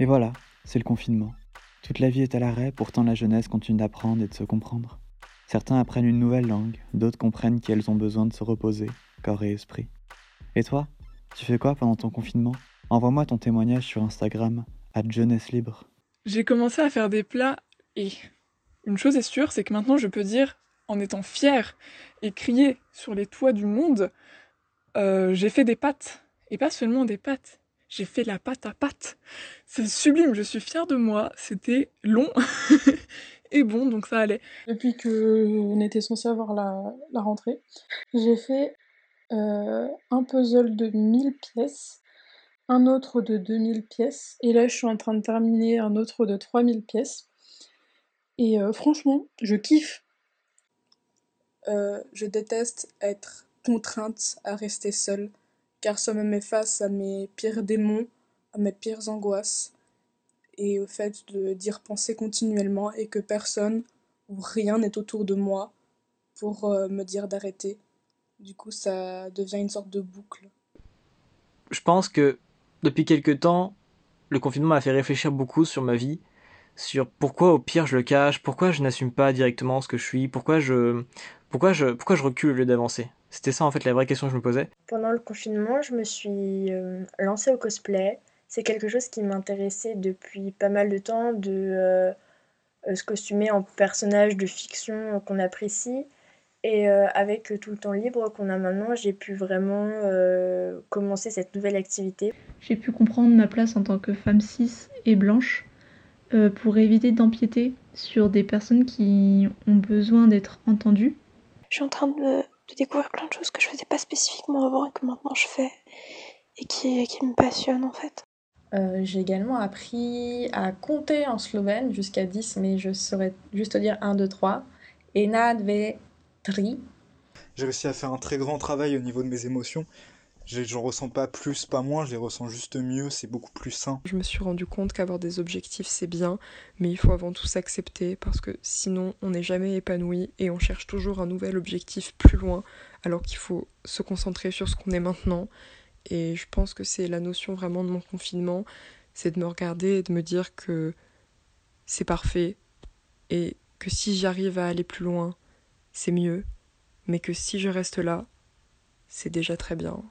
Et voilà, c'est le confinement. Toute la vie est à l'arrêt, pourtant la jeunesse continue d'apprendre et de se comprendre. Certains apprennent une nouvelle langue, d'autres comprennent qu'elles ont besoin de se reposer, corps et esprit. Et toi, tu fais quoi pendant ton confinement? Envoie-moi ton témoignage sur Instagram, à Jeunesse Libre. J'ai commencé à faire des plats et une chose est sûre, c'est que maintenant je peux dire, en étant fière et crier sur les toits du monde, euh, j'ai fait des pâtes. Et pas seulement des pâtes, j'ai fait la pâte à pâte. C'est sublime, je suis fière de moi. C'était long et bon, donc ça allait. Depuis que on était censé avoir la, rentrée, j'ai fait euh, un puzzle de 1000 pièces, un autre de 2000 pièces, et là je suis en train de terminer un autre de 3000 pièces. Et euh, franchement, je kiffe. Euh, je déteste être contrainte à rester seule, car ça me met face à mes pires démons, à mes pires angoisses, et au fait de d'y repenser continuellement et que personne ou rien n'est autour de moi pour euh, me dire d'arrêter. Du coup, ça devient une sorte de boucle. Je pense que depuis quelque temps, le confinement m'a fait réfléchir beaucoup sur ma vie, sur pourquoi au pire je le cache, pourquoi je n'assume pas directement ce que je suis, pourquoi je, pourquoi je recule au lieu d'avancer. C'était ça en fait la vraie question que je me posais. Pendant le confinement, je me suis euh, lancée au cosplay. C'est quelque chose qui m'intéressait depuis pas mal de temps, de euh, euh, se costumer en personnage de fiction qu'on apprécie. Et avec tout le temps libre qu'on a maintenant, j'ai pu vraiment commencer cette nouvelle activité. J'ai pu comprendre ma place en tant que femme cis et blanche pour éviter d'empiéter sur des personnes qui ont besoin d'être entendues. Je suis en train de de découvrir plein de choses que je faisais pas spécifiquement avant et que maintenant je fais et qui, qui me passionnent en fait. Euh, j'ai également appris à compter en slovène jusqu'à 10, mais je saurais juste dire 1, 2, 3. Et na, dve, tri. J'ai réussi à faire un très grand travail au niveau de mes émotions J'en ressens pas plus, pas moins, je les ressens juste mieux, c'est beaucoup plus sain. Je me suis rendu compte qu'avoir des objectifs c'est bien, mais il faut avant tout s'accepter parce que sinon on n'est jamais épanoui et on cherche toujours un nouvel objectif plus loin alors qu'il faut se concentrer sur ce qu'on est maintenant. Et je pense que c'est la notion vraiment de mon confinement, c'est de me regarder et de me dire que c'est parfait et que si j'arrive à aller plus loin, c'est mieux, mais que si je reste là, c'est déjà très bien.